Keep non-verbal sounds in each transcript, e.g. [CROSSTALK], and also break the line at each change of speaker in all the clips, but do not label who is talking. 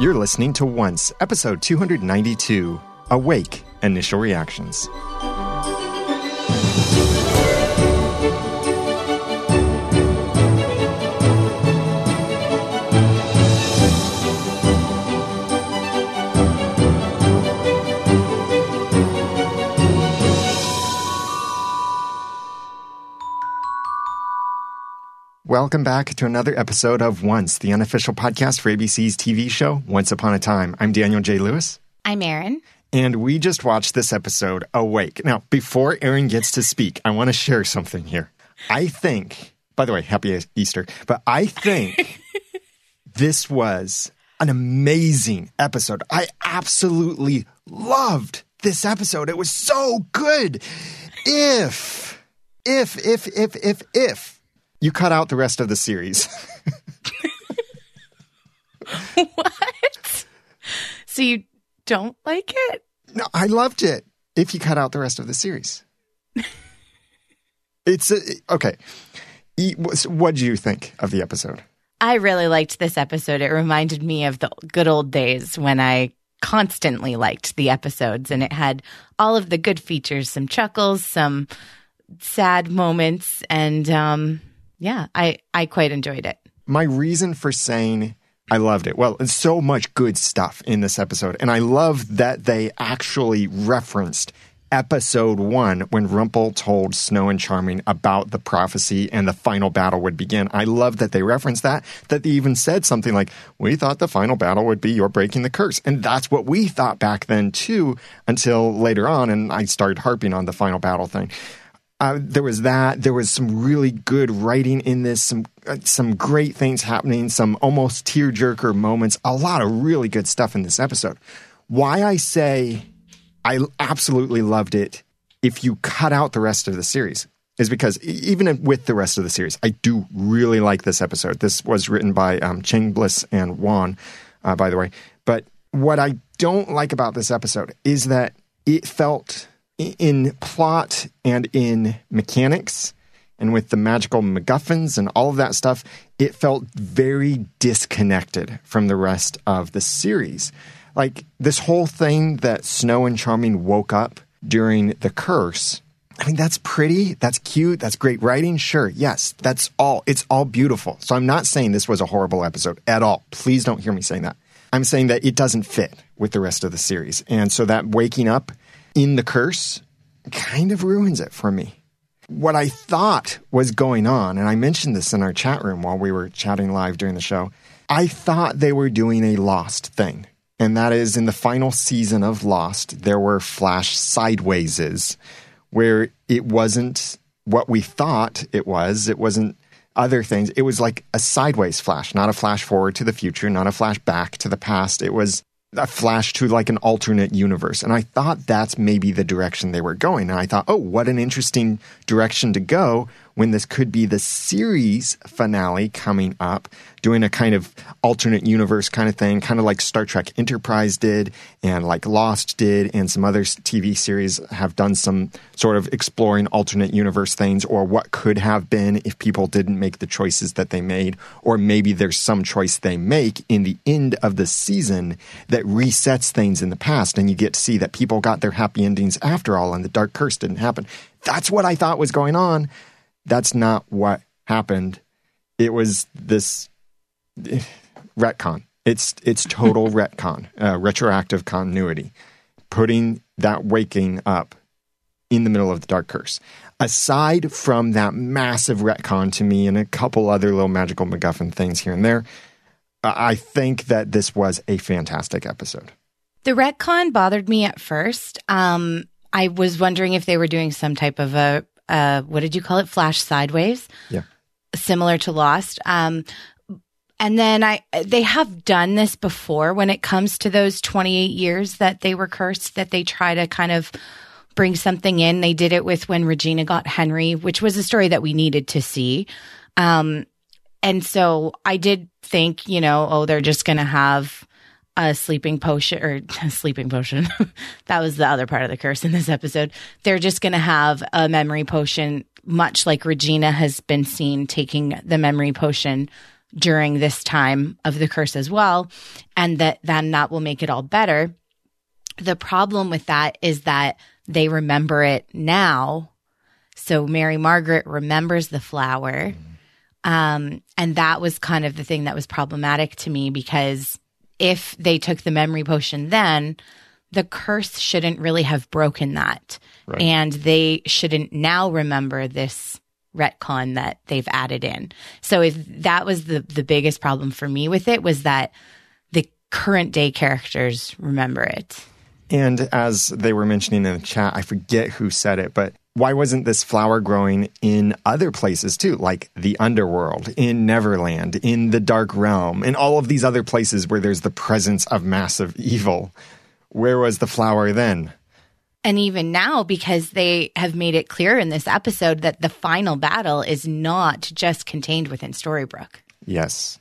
You're listening to Once, episode 292 Awake Initial Reactions. Welcome back to another episode of Once, the unofficial podcast for ABC's TV show Once Upon a Time. I'm Daniel J. Lewis.
I'm Erin.
And we just watched this episode, Awake. Now, before Erin gets to speak, I want to share something here. I think, by the way, happy Easter, but I think [LAUGHS] this was an amazing episode. I absolutely loved this episode. It was so good. If, if, if, if, if, if, you cut out the rest of the series. [LAUGHS]
what? So you don't like it?
No, I loved it. If you cut out the rest of the series, [LAUGHS] it's a, okay. What do you think of the episode?
I really liked this episode. It reminded me of the good old days when I constantly liked the episodes, and it had all of the good features, some chuckles, some sad moments, and um, yeah, I, I quite enjoyed it.
My reason for saying I loved it. Well, there's so much good stuff in this episode. And I love that they actually referenced episode one when Rumple told Snow and Charming about the prophecy and the final battle would begin. I love that they referenced that, that they even said something like, We thought the final battle would be your breaking the curse. And that's what we thought back then too, until later on. And I started harping on the final battle thing. There was that. There was some really good writing in this. Some uh, some great things happening. Some almost tearjerker moments. A lot of really good stuff in this episode. Why I say I absolutely loved it. If you cut out the rest of the series, is because even with the rest of the series, I do really like this episode. This was written by um, Cheng Bliss and Juan, uh, by the way. But what I don't like about this episode is that it felt in plot and in mechanics and with the magical MacGuffins and all of that stuff, it felt very disconnected from the rest of the series. Like this whole thing that Snow and Charming woke up during the curse. I mean, that's pretty. That's cute. That's great writing. Sure. Yes. That's all. It's all beautiful. So I'm not saying this was a horrible episode at all. Please don't hear me saying that. I'm saying that it doesn't fit with the rest of the series. And so that waking up in the curse kind of ruins it for me. What I thought was going on, and I mentioned this in our chat room while we were chatting live during the show, I thought they were doing a Lost thing. And that is in the final season of Lost, there were flash sidewayses where it wasn't what we thought it was. It wasn't other things. It was like a sideways flash, not a flash forward to the future, not a flash back to the past. It was a flash to like an alternate universe. And I thought that's maybe the direction they were going. And I thought, oh, what an interesting direction to go when this could be the series finale coming up, doing a kind of alternate universe kind of thing, kind of like Star Trek Enterprise did and like Lost did, and some other TV series have done some sort of exploring alternate universe things or what could have been if people didn't make the choices that they made, or maybe there's some choice they make in the end of the season that resets things in the past, and you get to see that people got their happy endings after all, and the dark curse didn't happen. That's what I thought was going on. That's not what happened. It was this [LAUGHS] retcon. It's it's total [LAUGHS] retcon, uh, retroactive continuity, putting that waking up in the middle of the dark curse. Aside from that massive retcon to me and a couple other little magical MacGuffin things here and there, I think that this was a fantastic episode.
The retcon bothered me at first. Um, I was wondering if they were doing some type of a uh, what did you call it? Flash sideways.
Yeah.
Similar to Lost. Um, and then I, they have done this before when it comes to those 28 years that they were cursed, that they try to kind of bring something in. They did it with when Regina got Henry, which was a story that we needed to see. Um, and so I did think, you know, oh, they're just going to have a sleeping potion or [LAUGHS] sleeping potion. [LAUGHS] that was the other part of the curse in this episode. They're just going to have a memory potion, much like Regina has been seen taking the memory potion during this time of the curse as well, and that then that will make it all better. The problem with that is that they remember it now. So Mary Margaret remembers the flower. Um, and that was kind of the thing that was problematic to me because if they took the memory potion then, the curse shouldn't really have broken that.
Right.
And they shouldn't now remember this retcon that they've added in. So if that was the the biggest problem for me with it was that the current day characters remember it.
And as they were mentioning in the chat, I forget who said it, but why wasn't this flower growing in other places too, like the underworld, in Neverland, in the Dark Realm, in all of these other places where there's the presence of massive evil? Where was the flower then?
And even now, because they have made it clear in this episode that the final battle is not just contained within Storybrooke.
Yes.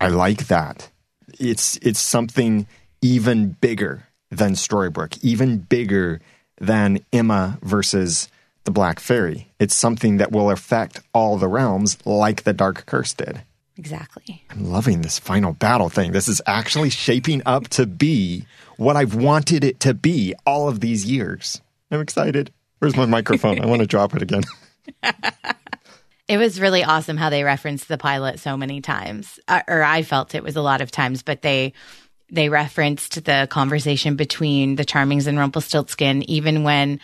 I like that. It's it's something even bigger than Storybrooke, even bigger than Emma versus the Black Fairy. It's something that will affect all the realms like the Dark Curse did.
Exactly.
I'm loving this final battle thing. This is actually shaping up to be what I've wanted it to be all of these years. I'm excited. Where's my microphone? I want to [LAUGHS] drop it again. [LAUGHS]
It was really awesome how they referenced the pilot so many times, uh, or I felt it was a lot of times, but they they referenced the conversation between the Charmings and Rumpelstiltskin, even when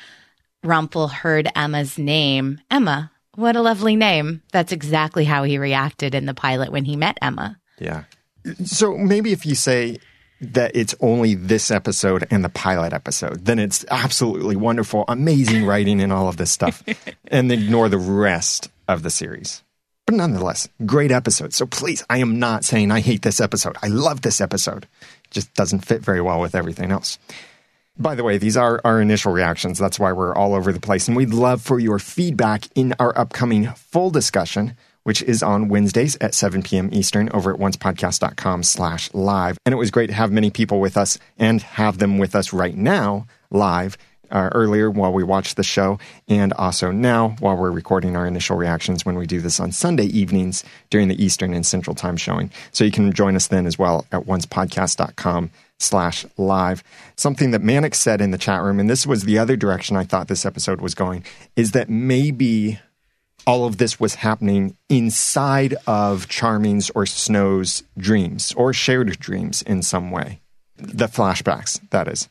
Rumpel heard Emma's name. Emma, what a lovely name. That's exactly how he reacted in the pilot when he met Emma.
Yeah. So maybe if you say that it's only this episode and the pilot episode, then it's absolutely wonderful, amazing writing and all of this stuff, [LAUGHS] and ignore the rest of the series. But nonetheless, great episode. So please, I am not saying I hate this episode. I love this episode. It just doesn't fit very well with everything else. By the way, these are our initial reactions. That's why we're all over the place. And we'd love for your feedback in our upcoming full discussion, which is on Wednesdays at 7 p.m. Eastern over at oncepodcast.com slash live. And it was great to have many people with us and have them with us right now live uh, earlier while we watched the show, and also now while we're recording our initial reactions when we do this on Sunday evenings during the Eastern and Central time showing. So you can join us then as well at oncepodcast.com slash live. Something that Manic said in the chat room, and this was the other direction I thought this episode was going, is that maybe all of this was happening inside of Charming's or Snow's dreams or shared dreams in some way. The flashbacks, that is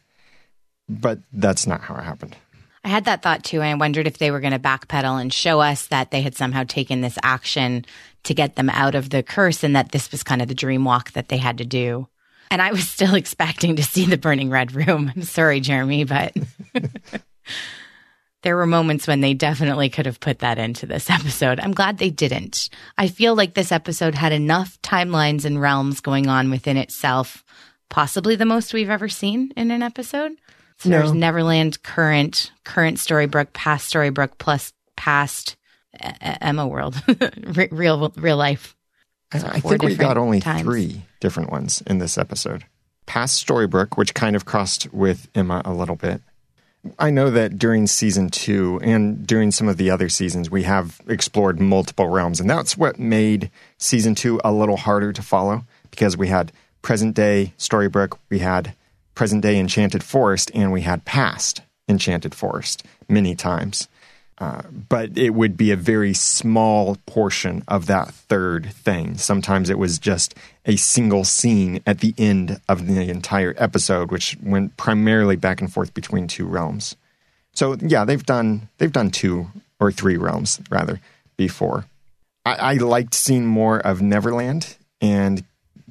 but that's not how it happened.
I had that thought too, and I wondered if they were going to backpedal and show us that they had somehow taken this action to get them out of the curse and that this was kind of the dream walk that they had to do. And I was still [LAUGHS] expecting to see the burning red room. I'm sorry, Jeremy, but [LAUGHS] there were moments when they definitely could have put that into this episode. I'm glad they didn't. I feel like this episode had enough timelines and realms going on within itself, possibly the most we've ever seen in an episode. So no. there's Neverland, current, current Storybrooke, past Storybrooke, plus past Emma World, [LAUGHS] real real life.
So I think we got only times. three different ones in this episode. Past Storybrooke, which kind of crossed with Emma a little bit. I know that during season two and during some of the other seasons, we have explored multiple realms, and that's what made season two a little harder to follow because we had present day Storybrooke, we had present day Enchanted Forest and we had past Enchanted Forest many times. But it would be a very small portion of that third thing. Sometimes it was just a single scene at the end of the entire episode, which went primarily back and forth between two realms. So yeah, they've done they've done two or three realms rather before. I, I liked seeing more of Neverland and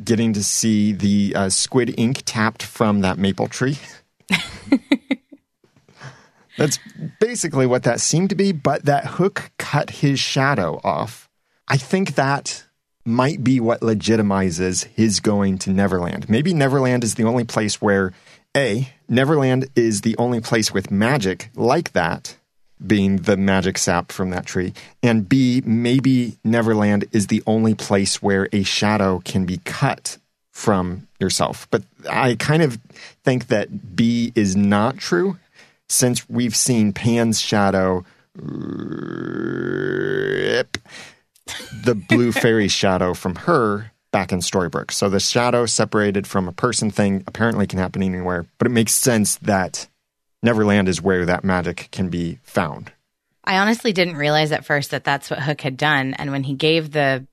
getting to see the uh, squid ink tapped from that maple tree. [LAUGHS] That's basically what that seemed to be, but that hook cut his shadow off. I think that might be what legitimizes his going to Neverland. Maybe Neverland is the only place where, A, Neverland is the only place with magic like that being the magic sap from that tree. And B, maybe Neverland is the only place where a shadow can be cut from yourself. But I kind of think that B is not true since we've seen Pan's shadow rip the blue fairy [LAUGHS] shadow from her back in Storybrooke. So the shadow separated from a person thing apparently can happen anywhere, but it makes sense that Neverland is where that magic can be found.
I honestly didn't realize at first that that's what Hook had done. And when he gave the,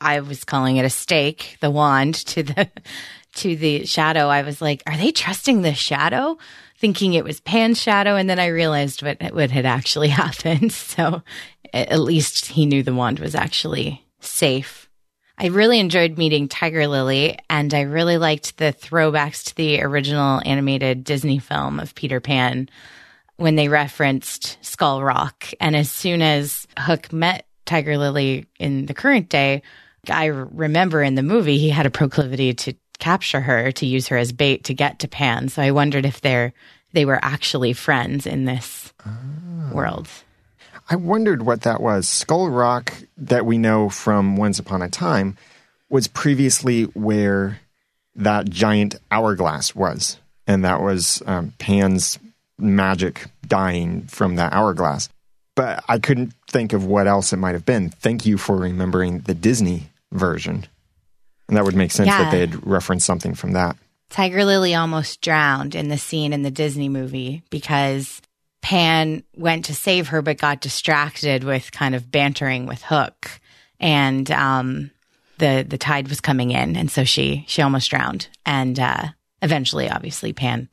I was calling it a stake, the wand to the, [LAUGHS] to the shadow, I was like, are they trusting the shadow? Thinking it was Pan's shadow. And then I realized what, what had actually [LAUGHS] happened. So at least he knew the wand was actually safe. I really enjoyed meeting Tiger Lily, and I really liked the throwbacks to the original animated Disney film of Peter Pan when they referenced Skull Rock. And as soon as Hook met Tiger Lily in the current day, I remember in the movie he had a proclivity to capture her to use her as bait to get to Pan. So I wondered if they're they were actually friends in this oh. world.
I wondered what that was. Skull Rock that we know from Once Upon a Time was previously where that giant hourglass was, and that was um, Pan's magic dying from that hourglass. But I couldn't think of what else it might have been. Thank you for remembering the Disney version. And that would make sense yeah. that they'd reference something from that.
Tiger Lily almost drowned in the scene in the Disney movie because Pan went to save her, but got distracted with kind of bantering with Hook, and um, the the tide was coming in, and so she she almost drowned. And uh, eventually, obviously, Pan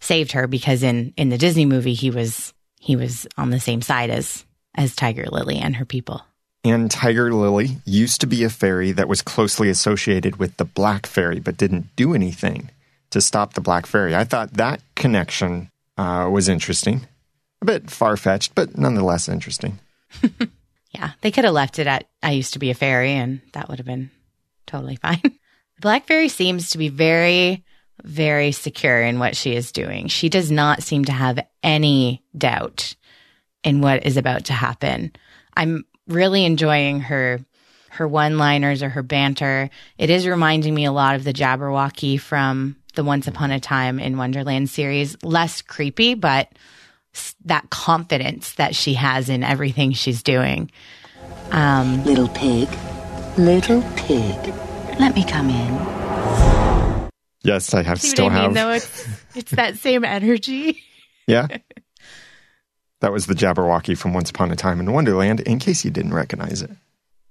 saved her because in in the Disney movie, he was he was on the same side as as Tiger Lily and her people.
And Tiger Lily used to be a fairy that was closely associated with the Black Fairy, but didn't do anything to stop the Black Fairy. I thought that connection uh, was interesting a bit far fetched, but nonetheless interesting. [LAUGHS]
yeah, they could have left it at I used to be a fairy, and that would have been totally [LAUGHS] fine. The Black Fairy seems to be very, very secure in what she is doing. She does not seem to have any doubt in what is about to happen. I'm really enjoying her her one-liners or her banter. It is reminding me a lot of the Jabberwocky from the Once Upon a Time in Wonderland series. Less creepy, but that confidence that she has in everything she's doing.
Um, little pig, little pig, let me come in.
Yes, I have. still I
mean, have. Though it's it's that same energy.
yeah. [LAUGHS] That was the Jabberwocky from Once Upon a Time in Wonderland. In case you didn't recognize it,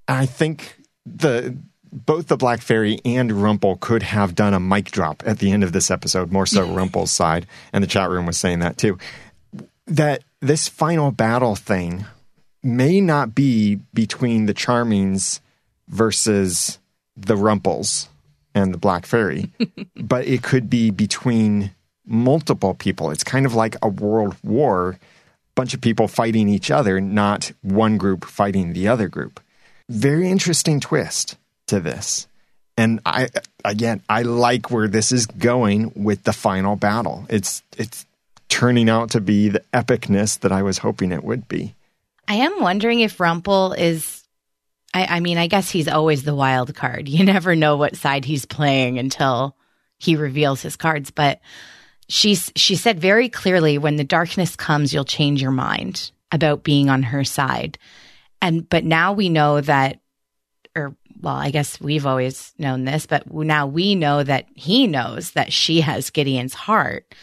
I think the both the Black Fairy and Rumple could have done a mic drop at the end of this episode. More so, [LAUGHS] Rumple's side, and the chat room was saying that too that this final battle thing may not be between the Charmings versus the Rumples and the Black Fairy, [LAUGHS] but it could be between multiple people. It's kind of like a world war, bunch of people fighting each other, not one group fighting the other group. Very interesting twist to this. And I again, I like where this is going with the final battle. It's it's turning out to be the epicness that I was hoping it would be.
I am wondering if Rumple is. I, I mean, I guess he's always the wild card. You [LAUGHS] never know what side he's playing until he reveals his cards. But she's she said very clearly, when the darkness comes, you'll change your mind about being on her side. And but now we know that, or well, I guess we've always known this, but now we know that he knows that she has Gideon's heart.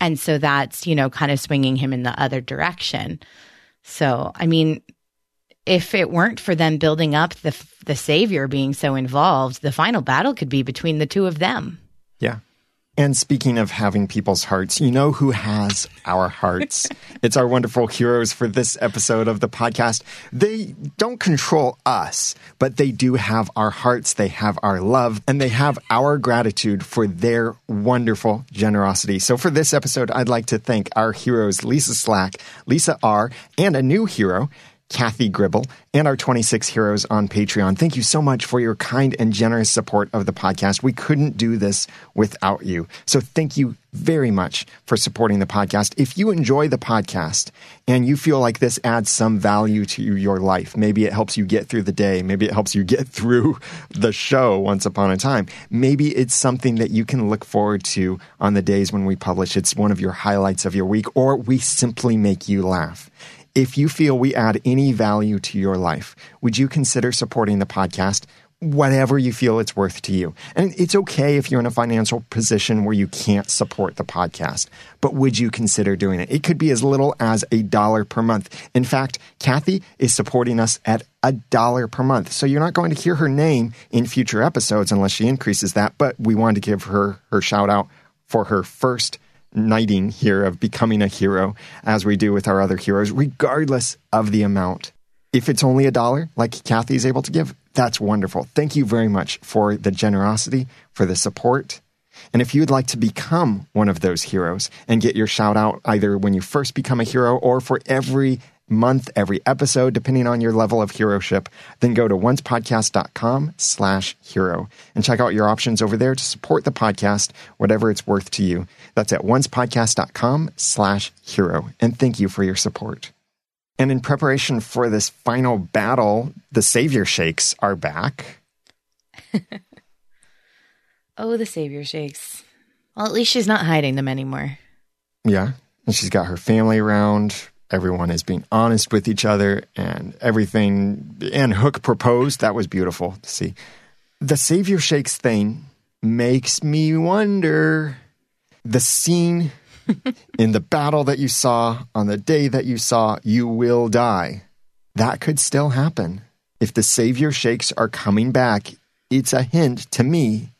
And so that's, you know, kind of swinging him in the other direction. So, I mean, if it weren't for them building up the the savior being so involved, the final battle could be between the two of them.
Yeah. And speaking of having people's hearts, you know who has our hearts? [LAUGHS] it's our wonderful heroes for this episode of the podcast. They don't control us, but they do have our hearts. They have our love and they have our gratitude for their wonderful generosity. So for this episode, I'd like to thank our heroes, Lisa Slack, Lisa R, and a new hero, Kathy Gribble, and our 26 heroes on Patreon. Thank you so much for your kind and generous support of the podcast. We couldn't do this without you. So thank you very much for supporting the podcast. If you enjoy the podcast and you feel like this adds some value to your life, maybe it helps you get through the day, maybe it helps you get [LAUGHS] through the show once upon a time, maybe it's something that you can look forward to on the days when we publish. It's one of your highlights of your week, or we simply make you laugh If you feel we add any value to your life, would you consider supporting the podcast? Whatever you feel it's worth to you. And it's okay if you're in a financial position where you can't support the podcast, but would you consider doing it? It could be as little as a dollar per month. In fact, Kathy is supporting us at a dollar per month. So you're not going to hear her name in future episodes unless she increases that, but we wanted to give her her shout out for her first knighting here of becoming a hero as we do with our other heroes, regardless of the amount. If it's only a dollar, like Kathy is able to give, that's wonderful. Thank you very much for the generosity, for the support. And if you'd like to become one of those heroes and get your shout out either when you first become a hero or for every month, every episode, depending on your level of heroship, then go to oncepodcast.com slash hero and check out your options over there to support the podcast, whatever it's worth to you. That's at oncepodcast.com slash hero. And thank you for your support. And in preparation for this final battle, the Savior Shakes are back. [LAUGHS]
oh, the Savior Shakes. Well, at least she's not hiding them anymore.
Yeah. And she's got her family around. Everyone is being honest with each other and everything. And Hook proposed. That was beautiful to see. The Savior Shakes thing makes me wonder the scene [LAUGHS] in the battle that you saw on the day that you saw you will die. That could still happen. If the Savior Shakes are coming back, it's a hint to me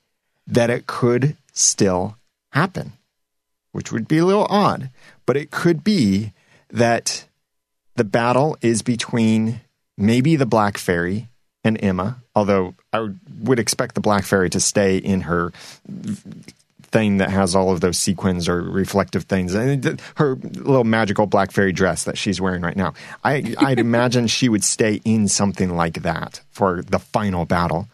that it could still happen, which would be a little odd. But it could be that the battle is between maybe the Black Fairy and Emma, although I would expect the Black Fairy to stay in her thing that has all of those sequins or reflective things. And her little magical black fairy dress that she's wearing right now. I, I'd [LAUGHS] imagine she would stay in something like that for the final battle.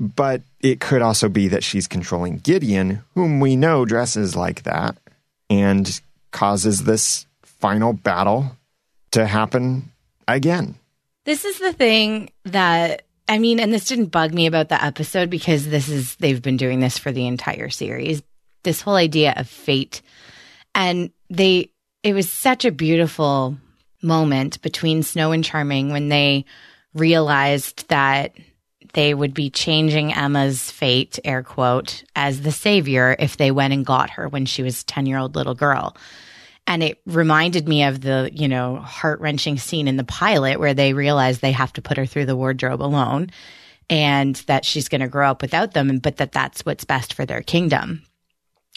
But it could also be that she's controlling Gideon, whom we know dresses like that, and causes this final battle to happen again.
This is the thing that I mean, and this didn't bug me about the episode because this is they've been doing this for the entire series this whole idea of fate. And they, it was such a beautiful moment between Snow and Charming when they realized that they would be changing Emma's fate, air quote, as the savior if they went and got her when she was 10 year old little girl. And it reminded me of the, you know, heart wrenching scene in the pilot where they realize they have to put her through the wardrobe alone and that she's going to grow up without them, but that that's what's best for their kingdom.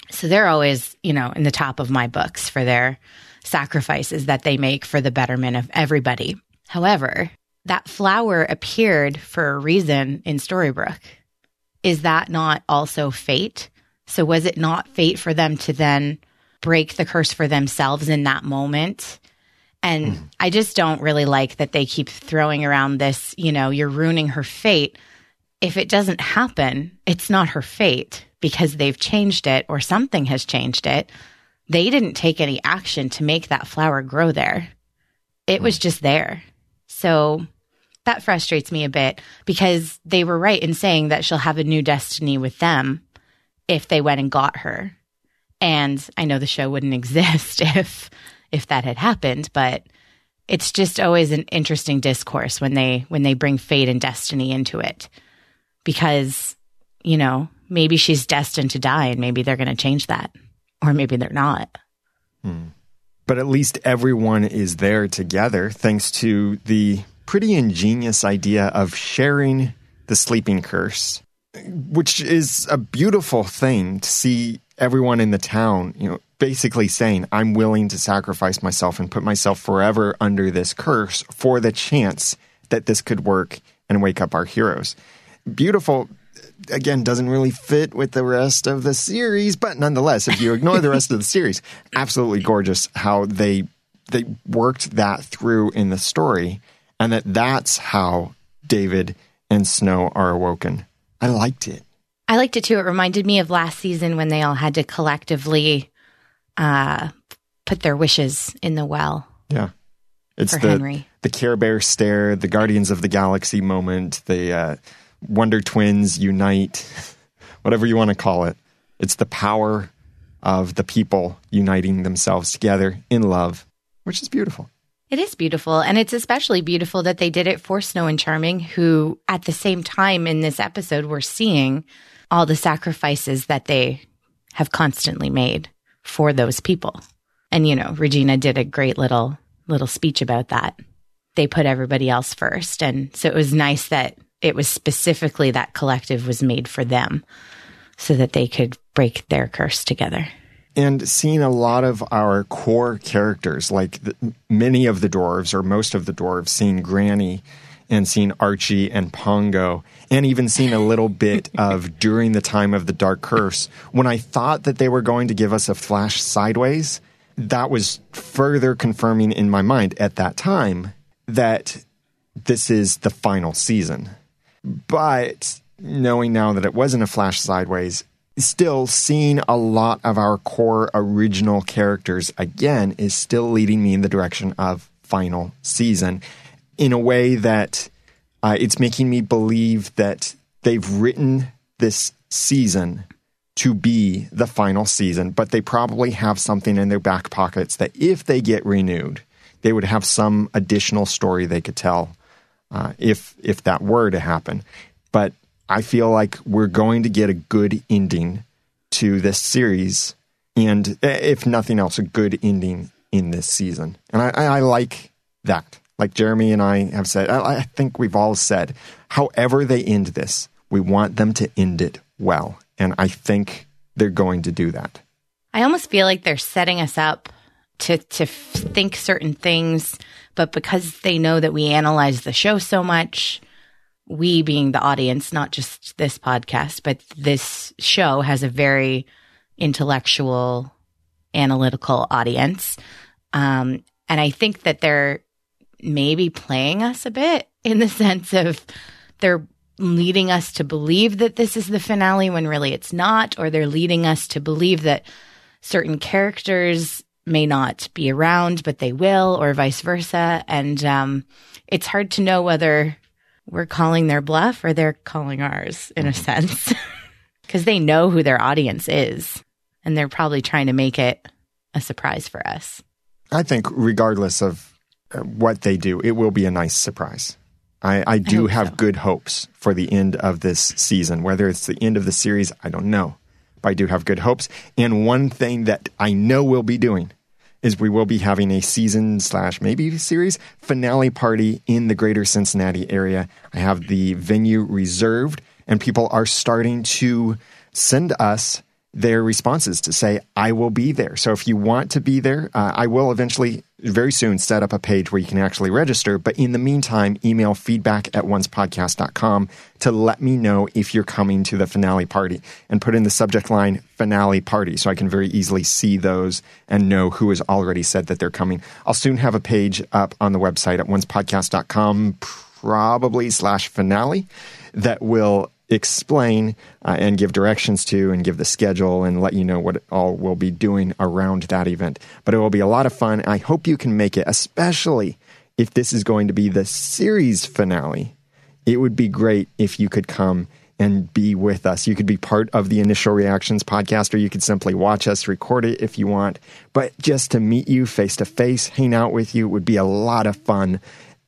So they're always, you know, in the top of my books for their sacrifices that they make for the betterment of everybody. However, that flower appeared for a reason in Storybrooke. Is that not also fate? So was it not fate for them to then break the curse for themselves in that moment? And mm. I just don't really like that they keep throwing around this, you know, you're ruining her fate. If it doesn't happen, it's not her fate because they've changed it or something has changed it, they didn't take any action to make that flower grow there. It was just there. So that frustrates me a bit because they were right in saying that she'll have a new destiny with them if they went and got her. And I know the show wouldn't [LAUGHS] exist if if that had happened, but it's just always an interesting discourse when they when they bring fate and destiny into it. Because, you know, maybe she's destined to die and maybe they're going to change that or maybe they're not.
Hmm. But at least everyone is there together thanks to the pretty ingenious idea of sharing the sleeping curse, which is a beautiful thing to see everyone in the town, you know, basically saying, I'm willing to sacrifice myself and put myself forever under this curse for the chance that this could work and wake up our heroes. Beautiful again doesn't really fit with the rest of the series, but nonetheless, if you ignore the rest of the series, absolutely gorgeous how they they worked that through in the story, and that that's how David and Snow are awoken. I liked it.
I liked it too. It reminded me of last season when they all had to collectively uh, put their wishes in the well.
Yeah, it's the Henry. the Care Bear stare, the Guardians of the Galaxy moment, the uh, Wonder Twins unite, [LAUGHS] whatever you want to call it. It's the power of the people uniting themselves together in love, which is beautiful.
It is beautiful. And it's especially beautiful that they did it for Snow and Charming, who at the same time in this episode, we're seeing all the sacrifices that they have constantly made for those people. And, you know, Regina did a great little, little speech about that. They put everybody else first. And so it was nice that it was specifically that collective was made for them so that they could break their curse together
and seeing a lot of our core characters, like the, many of the dwarves or most of the dwarves, seeing Granny and seen Archie and Pongo, and even seen a little [LAUGHS] bit of during the time of the Dark Curse. When I thought that they were going to give us a flash sideways, that was further confirming in my mind at that time that this is the final season. But knowing now that it wasn't a flash sideways, still seeing a lot of our core original characters again is still leading me in the direction of final season in a way that uh, it's making me believe that they've written this season to be the final season, but they probably have something in their back pockets that if they get renewed, they would have some additional story they could tell uh, if if that were to happen. But I feel like we're going to get a good ending to this series, and eh, if nothing else, a good ending in this season. And I, I like that. Like Jeremy and I have said, I, I think we've all said, however they end this, we want them to end it well. And I think they're going to do that.
I almost feel like they're setting us up to to think certain things, but because they know that we analyze the show so much, we being the audience, not just this podcast, but this show has a very intellectual, analytical audience. Um, and I think that they're maybe playing us a bit in the [LAUGHS] sense of they're leading us to believe that this is the finale when really it's not, or they're leading us to believe that certain characters may not be around, but they will, or vice versa. And um, it's hard to know whether we're calling their bluff or they're calling ours in a mm-hmm. sense [LAUGHS] because they know who their audience is and they're probably trying to make it a surprise for us.
I think, regardless of what they do, it will be a nice surprise. I, I do I have so. good hopes for the end of this season. Whether it's the end of the series, I don't know. But I do have good hopes. And one thing that I know we'll be doing is we will be having a season slash maybe series finale party in the greater Cincinnati area. I have the venue reserved, and people are starting to send us their responses to say, I will be there. So if you want to be there, uh, I will eventually very soon set up a page where you can actually register. But in the meantime, email feedback at oncepodcast.com to let me know if you're coming to the finale party and put in the subject line finale party so I can very easily see those and know who has already said that they're coming. I'll soon have a page up on the website at oncepodcast.com, probably slash finale that will explain uh, and give directions to and give the schedule and let you know what all we'll be doing around that event. But it will be a lot of fun. I hope you can make it, especially if this is going to be the series finale. It would be great if you could come and be with us. You could be part of the Initial Reactions podcast, or you could simply watch us record it if you want. But just to meet you face to face, hang out with you would be a lot of fun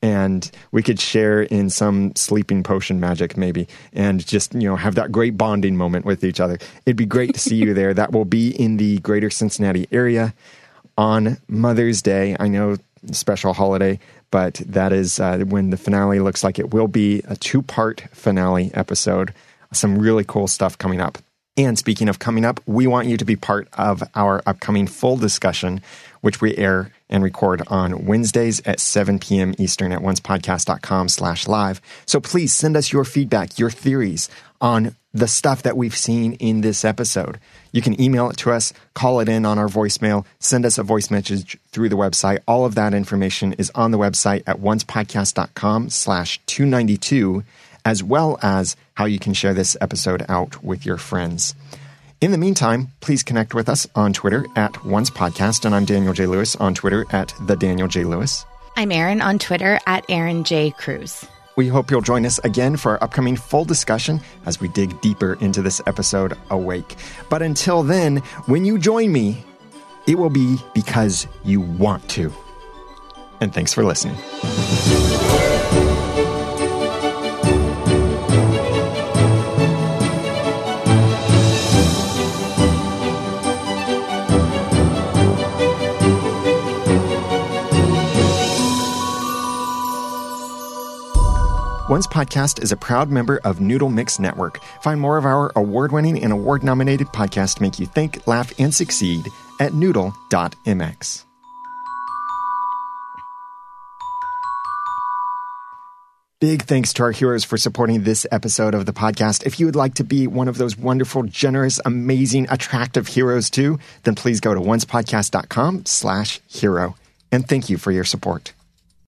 and we could share in some sleeping potion magic maybe and just you know have that great bonding moment with each other. It'd be great to see you there. That will be in the greater cincinnati area on mother's day. I know special holiday but that is uh, when the finale looks like it will be a two part finale episode. Some really cool stuff coming up. And speaking of coming up, we want you to be part of our upcoming full discussion, which we air and record on Wednesdays at 7 p.m. Eastern at oncepodcast.com slash live. So please send us your feedback, your theories on the stuff that we've seen in this episode. You can email it to us, call it in on our voicemail, send us a voice message through the website. All of that information is on the website at oncepodcast.com slash 292, as well as how you can share this episode out with your friends. In the meantime, please connect with us on Twitter at Once Podcast, and I'm Daniel J. Lewis on Twitter at the Daniel J. Lewis.
I'm Erin on Twitter at Erin J. Cruz.
We hope you'll join us again for our upcoming full discussion as we dig deeper into this episode Awake. But until then, when you join me, it will be because you want to. and thanks for listening. Once Podcast is a proud member of Noodle Mix Network. Find more of our award winning and award nominated podcasts to make you think, laugh, and succeed at noodle.mx. Big thanks to our heroes for supporting this episode of the podcast. If you would like to be one of those wonderful, generous, amazing, attractive heroes too, then please go to oncepodcast.com slash hero. And thank you for your support.